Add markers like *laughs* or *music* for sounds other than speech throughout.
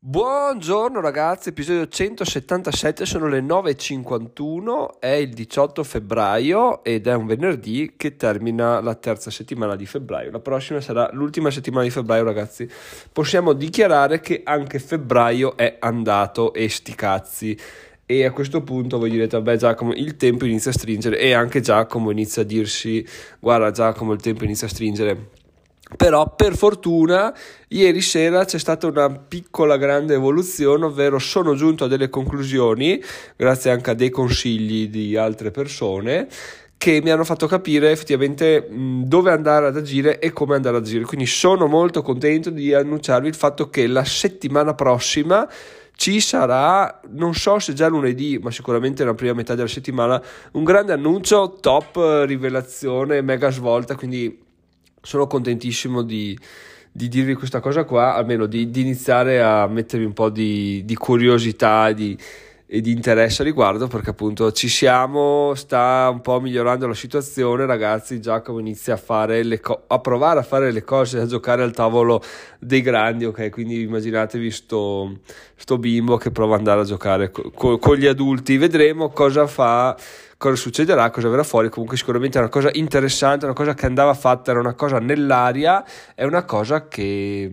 Buongiorno ragazzi, episodio 177, sono le 9.51, è il 18 febbraio ed è un venerdì che termina la terza settimana di febbraio. La prossima sarà l'ultima settimana di febbraio ragazzi. Possiamo dichiarare che anche febbraio è andato e sti cazzi. E a questo punto voi direte, vabbè Giacomo, il tempo inizia a stringere e anche Giacomo inizia a dirsi, guarda Giacomo, il tempo inizia a stringere però per fortuna ieri sera c'è stata una piccola grande evoluzione, ovvero sono giunto a delle conclusioni, grazie anche a dei consigli di altre persone, che mi hanno fatto capire effettivamente dove andare ad agire e come andare ad agire. Quindi sono molto contento di annunciarvi il fatto che la settimana prossima ci sarà, non so se già lunedì, ma sicuramente nella prima metà della settimana, un grande annuncio, top rivelazione, mega svolta, quindi sono contentissimo di, di dirvi questa cosa qua, almeno di, di, iniziare a mettervi un po' di, di curiosità di, e di interesse a riguardo perché appunto ci siamo, sta un po' migliorando la situazione ragazzi, Giacomo inizia a, fare le co- a provare a fare le cose, a giocare al tavolo dei grandi, ok? Quindi immaginatevi sto, sto bimbo che prova ad andare a giocare co- co- con gli adulti, vedremo cosa fa cosa succederà, cosa verrà fuori. Comunque, sicuramente è una cosa interessante, una cosa che andava fatta, era una cosa nell'aria, è una cosa che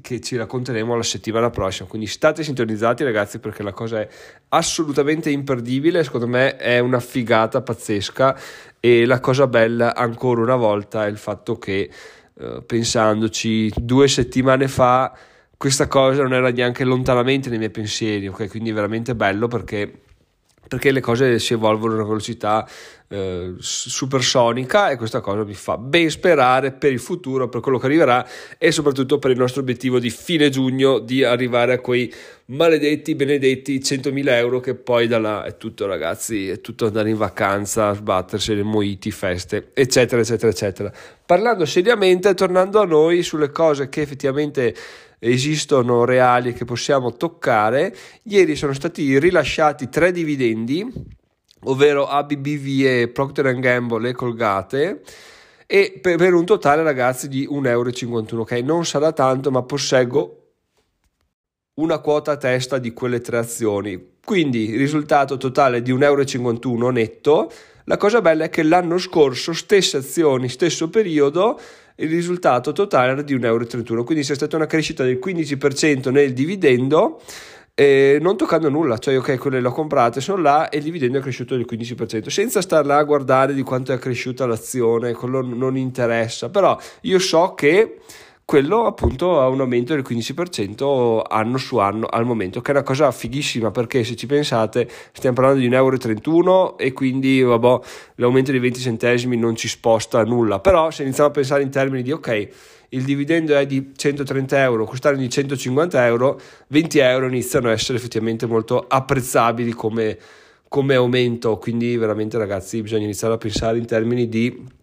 che ci racconteremo la settimana prossima. Quindi state sintonizzati, ragazzi, perché la cosa è assolutamente imperdibile. Secondo me è una figata pazzesca. E la cosa bella, ancora una volta, è il fatto che eh, pensandoci due settimane fa, questa cosa non era neanche lontanamente nei miei pensieri. Ok, quindi è veramente bello perché perché le cose si evolvono a una velocità eh, supersonica e questa cosa mi fa ben sperare per il futuro, per quello che arriverà e soprattutto per il nostro obiettivo di fine giugno di arrivare a quei maledetti, benedetti 100.000 euro che poi da là è tutto ragazzi, è tutto andare in vacanza, sbattersi le moiti, feste, eccetera, eccetera, eccetera. Parlando seriamente, tornando a noi sulle cose che effettivamente esistono reali che possiamo toccare, ieri sono stati rilasciati tre dividendi, ovvero ABBV e Procter Gamble e Colgate e per, per un totale ragazzi di 1,51 euro, ok? Non sarà tanto, ma posseggo una quota a testa di quelle tre azioni. Quindi risultato totale di 1,51 euro netto. La cosa bella è che l'anno scorso, stesse azioni, stesso periodo, il risultato totale era di 1,31 euro, quindi c'è stata una crescita del 15% nel dividendo. Eh, non toccando nulla, cioè ok, quelle le ho comprate, sono là e il dividendo è cresciuto del 15%, senza star là a guardare di quanto è cresciuta l'azione, quello non interessa, però io so che quello appunto ha un aumento del 15% anno su anno al momento, che è una cosa fighissima perché se ci pensate stiamo parlando di 1,31 euro e quindi vabbè, l'aumento di 20 centesimi non ci sposta nulla, però se iniziamo a pensare in termini di ok, il dividendo è di 130 euro, costare di 150 euro, 20 euro iniziano a essere effettivamente molto apprezzabili come, come aumento, quindi veramente ragazzi bisogna iniziare a pensare in termini di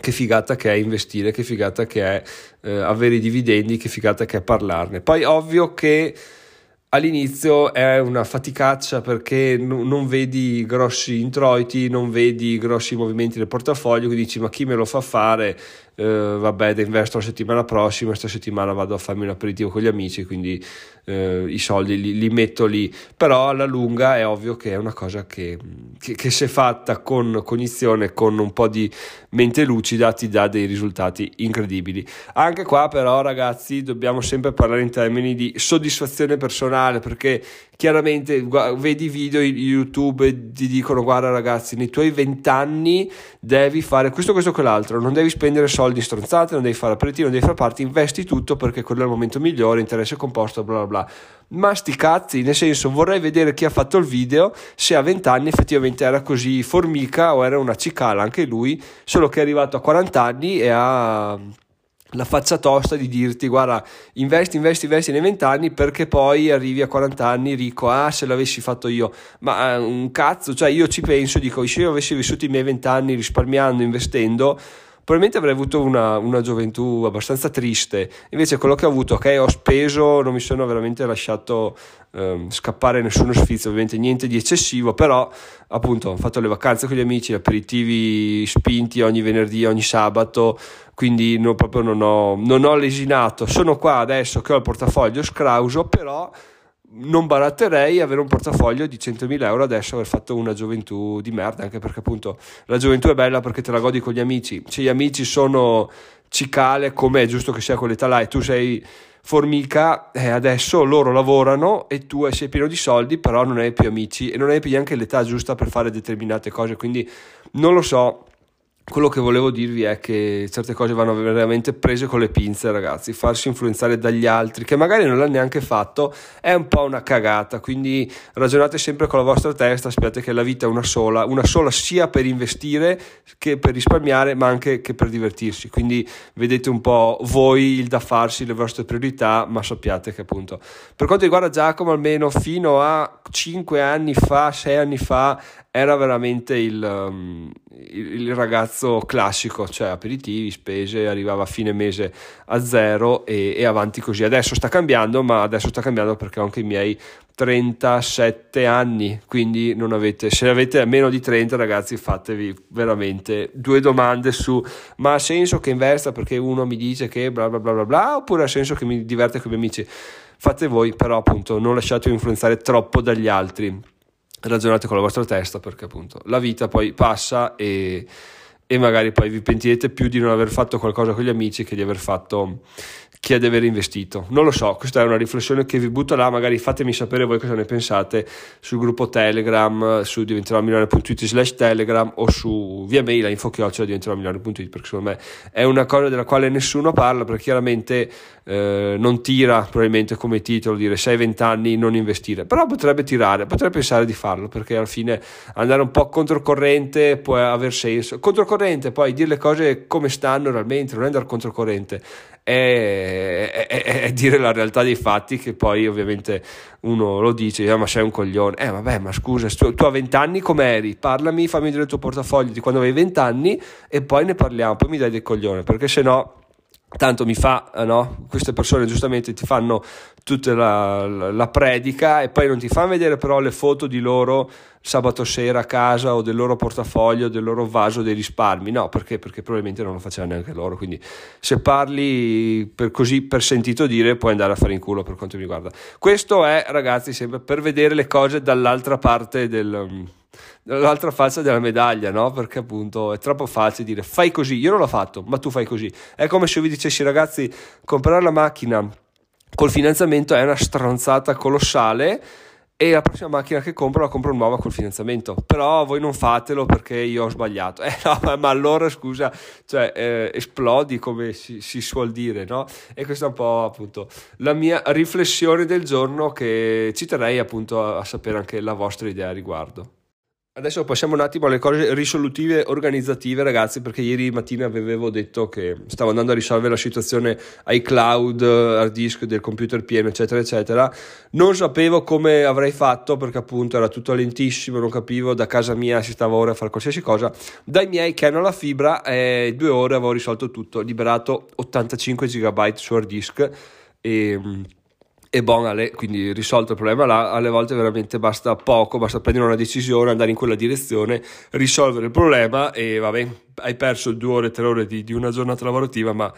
che figata che è investire, che figata che è eh, avere i dividendi, che figata che è parlarne. Poi ovvio che all'inizio è una faticaccia perché n- non vedi grossi introiti, non vedi grossi movimenti del portafoglio, quindi dici ma chi me lo fa fare? Eh, vabbè, investo la settimana prossima, questa settimana vado a farmi un aperitivo con gli amici, quindi eh, i soldi li, li, metto lì. Però alla lunga è ovvio che è una cosa che, che, che se fatta con cognizione, con un po' di mente lucida, ti dà dei risultati incredibili. Anche qua però ragazzi dobbiamo sempre parlare in termini di soddisfazione personale, perché chiaramente vedi video YouTube e ti dicono guarda ragazzi nei tuoi vent'anni devi fare questo, questo, quell'altro, non devi spendere soldi stronzate, non devi fare aperitivo, non devi fare parte, investi tutto perché quello è il momento migliore, interesse composto, bla bla bla. Ma sti cazzi, nel senso vorrei vedere chi ha fatto il video se a 20 anni effettivamente era così formica o era una cicala anche lui, solo che è arrivato a 40 anni e ha la faccia tosta di dirti guarda investi investi investi nei 20 anni perché poi arrivi a 40 anni ricco. Ah se l'avessi fatto io. Ma uh, un cazzo cioè io ci penso dico se io avessi vissuto i miei 20 anni risparmiando investendo probabilmente avrei avuto una, una, gioventù abbastanza triste. Invece quello che ho avuto, ok, ho speso, non mi sono veramente lasciato ehm, scappare nessuno sfizio, ovviamente niente di eccessivo, però appunto ho fatto le vacanze con gli amici, aperitivi spinti ogni venerdì, ogni sabato, quindi non, proprio non ho, non ho lesinato. Sono qua adesso che ho il portafoglio scrauso, però non baratterei avere un portafoglio di 100.000 euro adesso aver fatto una gioventù di merda anche perché appunto la gioventù è bella perché te la godi con gli amici. Se gli amici sono cicale come è giusto che sia quell'età là e tu sei formica eh, adesso loro lavorano e tu sei pieno di soldi però non hai più amici e non hai più neanche l'età giusta per fare determinate cose. Quindi non lo so quello che volevo dirvi è che certe cose vanno veramente prese con le pinze, ragazzi. Farsi influenzare dagli altri, che magari non l'hanno neanche fatto, è un po' una cagata. Quindi ragionate sempre con la vostra testa. Sappiate che la vita è una sola, una sola sia per investire che per risparmiare, ma anche che per divertirsi. Quindi vedete un po' voi il da farsi, le vostre priorità, ma sappiate che appunto. Per quanto riguarda Giacomo, almeno fino a 5 anni fa, 6 anni fa, era veramente il, um, il, ragazzo classico, cioè aperitivi, spese, arrivava a fine mese a zero e, e, avanti così. Adesso sta cambiando, ma adesso sta cambiando perché ho anche i miei 37 anni, quindi non avete, se avete meno di 30 ragazzi fatevi veramente due domande su ma ha senso che investa perché uno mi dice che bla bla bla bla bla oppure ha senso che mi diverte con i miei amici. Fate voi, però appunto non lasciatevi influenzare troppo dagli altri ragionate con la vostra testa perché appunto la vita poi passa e, e magari poi vi pentirete più di non aver fatto qualcosa con gli amici che di aver fatto chi è di aver investito. Non lo so, questa è una riflessione che vi butto là, magari fatemi sapere voi cosa ne pensate sul gruppo Telegram, su diventeròmilionario.it slash Telegram o su via mail a infochiocciola diventeròmilionario.it perché secondo me è una cosa della quale nessuno parla perché chiaramente eh, non tira probabilmente come titolo dire 6-20 anni non investire, però potrebbe tirare, potrebbe pensare di farlo perché alla fine andare un po' controcorrente può aver senso. Controcorrente poi dire le cose come stanno realmente, non andare controcorrente è, è, è, dire la realtà dei fatti che poi ovviamente uno lo dice, ah, ma sei un coglione, eh vabbè ma scusa, tu, tu a 20 anni com'eri? Parlami, fammi vedere il tuo portafoglio di quando avevi 20 anni e poi ne parliamo, poi mi dai del coglione, perché se no tanto mi fa, eh, no? queste persone giustamente ti fanno tutta la, la, la, predica e poi non ti fanno vedere però le foto di loro sabato sera a casa o del loro portafoglio, del loro vaso dei risparmi, no, perché? Perché probabilmente non lo facevano neanche loro, quindi se parli per così per sentito dire puoi andare a fare in culo per quanto mi riguarda. Questo è ragazzi sempre per vedere le cose dall'altra parte del l'altra faccia della medaglia, no? Perché appunto è troppo facile dire fai così, io non l'ho fatto, ma tu fai così. È come se io vi dicessi ragazzi, comprare la macchina col finanziamento è una stronzata colossale e la prossima macchina che compro la compro nuova col finanziamento. Però voi non fatelo perché io ho sbagliato. *laughs* Eh no ma allora scusa cioè eh, esplodi come si, si, suol dire no? E questa è un po' appunto la mia riflessione del giorno che ci terrei appunto a, a sapere anche la vostra idea a riguardo Adesso passiamo un attimo alle cose risolutive organizzative, ragazzi, perché ieri mattina vi avevo detto che stavo andando a risolvere la situazione iCloud, hard disk del computer pieno, eccetera, eccetera. Non sapevo come avrei fatto perché appunto era tutto lentissimo, non capivo, da casa mia si stava ora a fare qualsiasi cosa. Dai miei che hanno la fibra, eh, due ore avevo risolto tutto, liberato 85 GB su hard disk e e bon, quindi risolto il problema là, alle volte veramente basta poco, basta prendere una decisione, andare in quella direzione, risolvere il problema e vabbè, hai perso due ore, tre ore di, di una giornata lavorativa, ma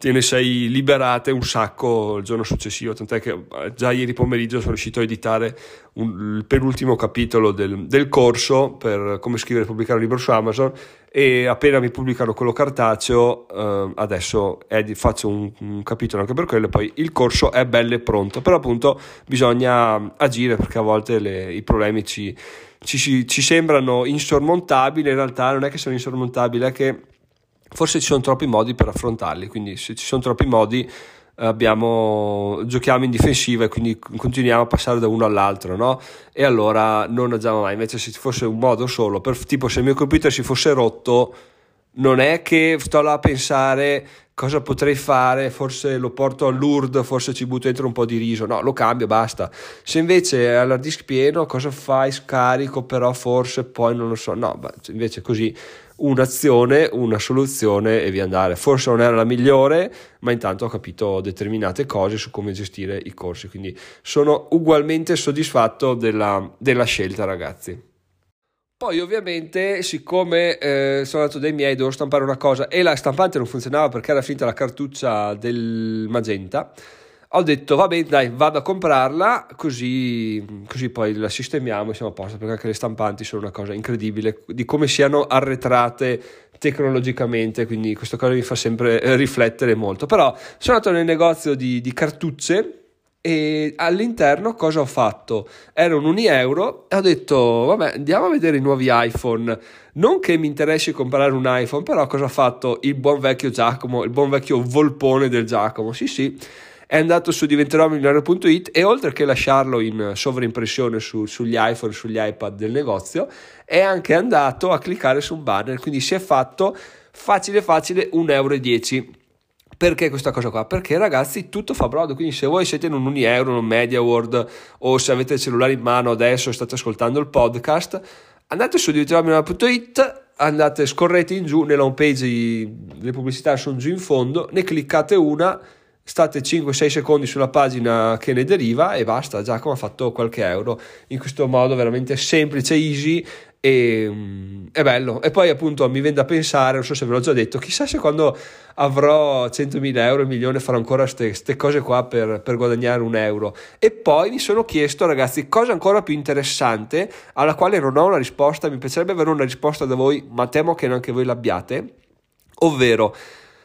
te ne sei liberate un sacco il giorno successivo, tant'è che eh, già ieri pomeriggio sono riuscito a editare un, il penultimo capitolo del, del, corso per come scrivere e pubblicare un libro su Amazon e appena mi pubblicano quello cartaceo eh, adesso ed, faccio un, un, capitolo anche per quello e poi il corso è bello e pronto, però appunto bisogna agire perché a volte le, i problemi ci, ci, ci sembrano insormontabili, in realtà non è che sono insormontabili, è che forse ci sono troppi modi per affrontarli, quindi se ci sono troppi modi abbiamo, giochiamo in difensiva e quindi continuiamo a passare da uno all'altro, no? E allora non agiamo mai. Invece, se ci fosse un modo solo, per, tipo se il mio computer si fosse rotto, non è che sto là a pensare cosa potrei fare, forse lo porto all'URD, forse ci butto dentro un po' di riso, no, lo cambio, basta. Se invece è all'hard disk pieno, cosa fai? Scarico, però forse poi non lo so, no, invece così un'azione, una soluzione e via andare. Forse non era la migliore, ma intanto ho capito determinate cose su come gestire i corsi, quindi sono ugualmente soddisfatto della, della scelta, ragazzi. Poi ovviamente siccome eh, sono andato dai miei devo stampare una cosa e la stampante non funzionava perché era finita la cartuccia del magenta, ho detto va bene dai vado a comprarla così, così poi la sistemiamo e siamo a posto perché anche le stampanti sono una cosa incredibile di come siano arretrate tecnologicamente quindi questa cosa mi fa sempre riflettere molto. Però sono andato nel negozio di, di cartucce e all'interno cosa ho fatto? Erano un euro e ho detto vabbè andiamo a vedere i nuovi iPhone non che mi interessi comprare un iPhone però cosa ha fatto il buon vecchio Giacomo il buon vecchio volpone del Giacomo sì sì è andato su diventeròmilionario.it e oltre che lasciarlo in sovraimpressione su, sugli iPhone, sugli iPad del negozio, è anche andato a cliccare su un banner, quindi si è fatto facile facile 1,10 euro. Perché questa cosa qua? Perché ragazzi tutto fa brodo, quindi se voi siete in un Unieuro, in un Media World o se avete il cellulare in mano adesso e state ascoltando il podcast, andate su diventeròmilionario.it andate, scorrete in giù nella home page, le pubblicità sono giù in fondo, ne cliccate una state 5-6 secondi sulla pagina che ne deriva e basta, Giacomo ha fatto qualche euro in questo modo veramente semplice, easy e um, è bello. E poi appunto mi viene da pensare, non so se ve l'ho già detto, chissà se quando avrò 100.000 euro, un milione, farò ancora queste cose qua per, per guadagnare un euro. E poi mi sono chiesto, ragazzi, cosa ancora più interessante, alla quale non ho una risposta, mi piacerebbe avere una risposta da voi, ma temo che neanche voi l'abbiate, ovvero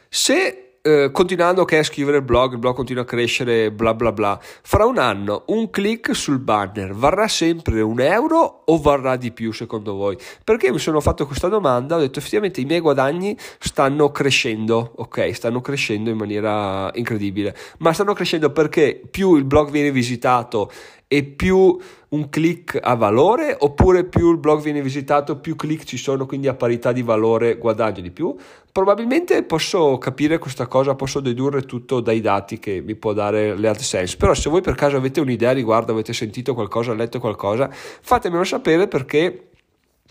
se eh, continuando che a scrivere il blog, il blog continua a crescere, bla bla bla. Fra un anno un click sul banner varrà sempre un euro o varrà di più secondo voi? Perché mi sono fatto questa domanda, ho detto effettivamente i miei guadagni stanno crescendo, ok, stanno crescendo in maniera incredibile, ma stanno crescendo perché più il blog viene visitato e più un click ha valore oppure più il blog viene visitato più click ci sono quindi a parità di valore guadagno di più? Probabilmente posso capire questa cosa posso dedurre tutto dai dati che mi può dare l'AdSense però se voi per caso avete un'idea riguardo avete sentito qualcosa letto qualcosa fatemelo sapere perché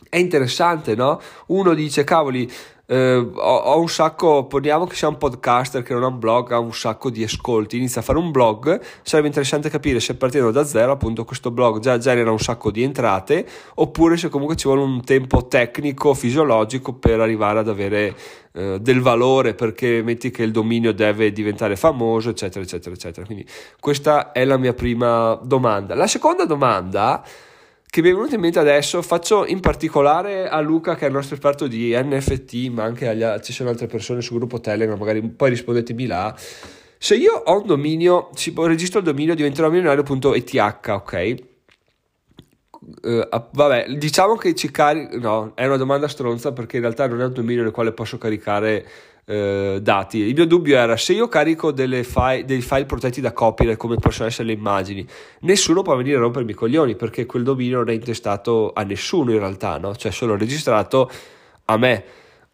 è interessante no? Uno dice cavoli eh, ho, ho, un sacco, poniamo che sia un podcaster che non ha un blog, ha un sacco di ascolti, inizia a fare un blog, sarebbe interessante capire se partendo da zero appunto questo blog già genera un sacco di entrate oppure se comunque ci vuole un tempo tecnico, fisiologico per arrivare ad avere eh, del valore perché metti che il dominio deve diventare famoso eccetera eccetera eccetera. Quindi questa è la mia prima domanda. La seconda domanda che mi è venuto in mente adesso, faccio in particolare a Luca che è il nostro esperto di NFT, ma anche agli, ci sono altre persone sul gruppo Telegram, magari poi rispondetemi là. Se io ho un dominio, registro il dominio diventerò milionario.eth, ok? Uh, vabbè, diciamo che ci carico, no, è una domanda stronza perché in realtà non è un dominio nel quale posso caricare eh, dati. Il mio dubbio era se io carico file, dei file protetti da copyright come possono essere le immagini, nessuno può venire a rompermi i coglioni perché quel dominio non è intestato a nessuno in realtà, no? cioè solo registrato a me.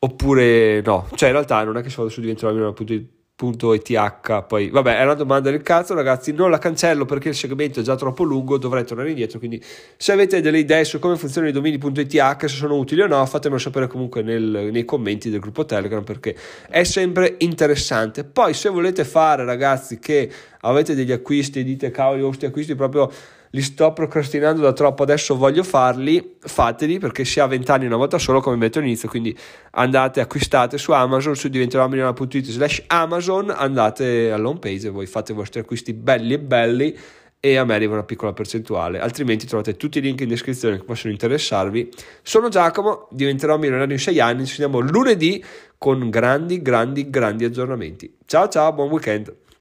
Oppure no, cioè in realtà non è che sono su diventerò.it .eth poi vabbè è una domanda del cazzo ragazzi non la cancello perché il segmento è già troppo lungo dovrei tornare indietro quindi se avete delle idee su come funzionano i domini.eth se sono utili o no fatemelo sapere comunque nel, nei commenti del gruppo telegram perché è sempre interessante. Poi se volete fare ragazzi che avete degli acquisti dite cavoli questi acquisti proprio li sto procrastinando da troppo, adesso voglio farli, fateli perché si ha 20 anni una volta solo come metto all'inizio, quindi andate, acquistate su Amazon, su diventeròmilionario.it slash Amazon, andate all'home page e voi fate i vostri acquisti belli e belli e a me arriva una piccola percentuale, altrimenti trovate tutti i link in descrizione che possono interessarvi. Sono Giacomo, diventerò milionario in 6 anni, ci vediamo lunedì con grandi, grandi, grandi aggiornamenti. Ciao ciao, buon weekend!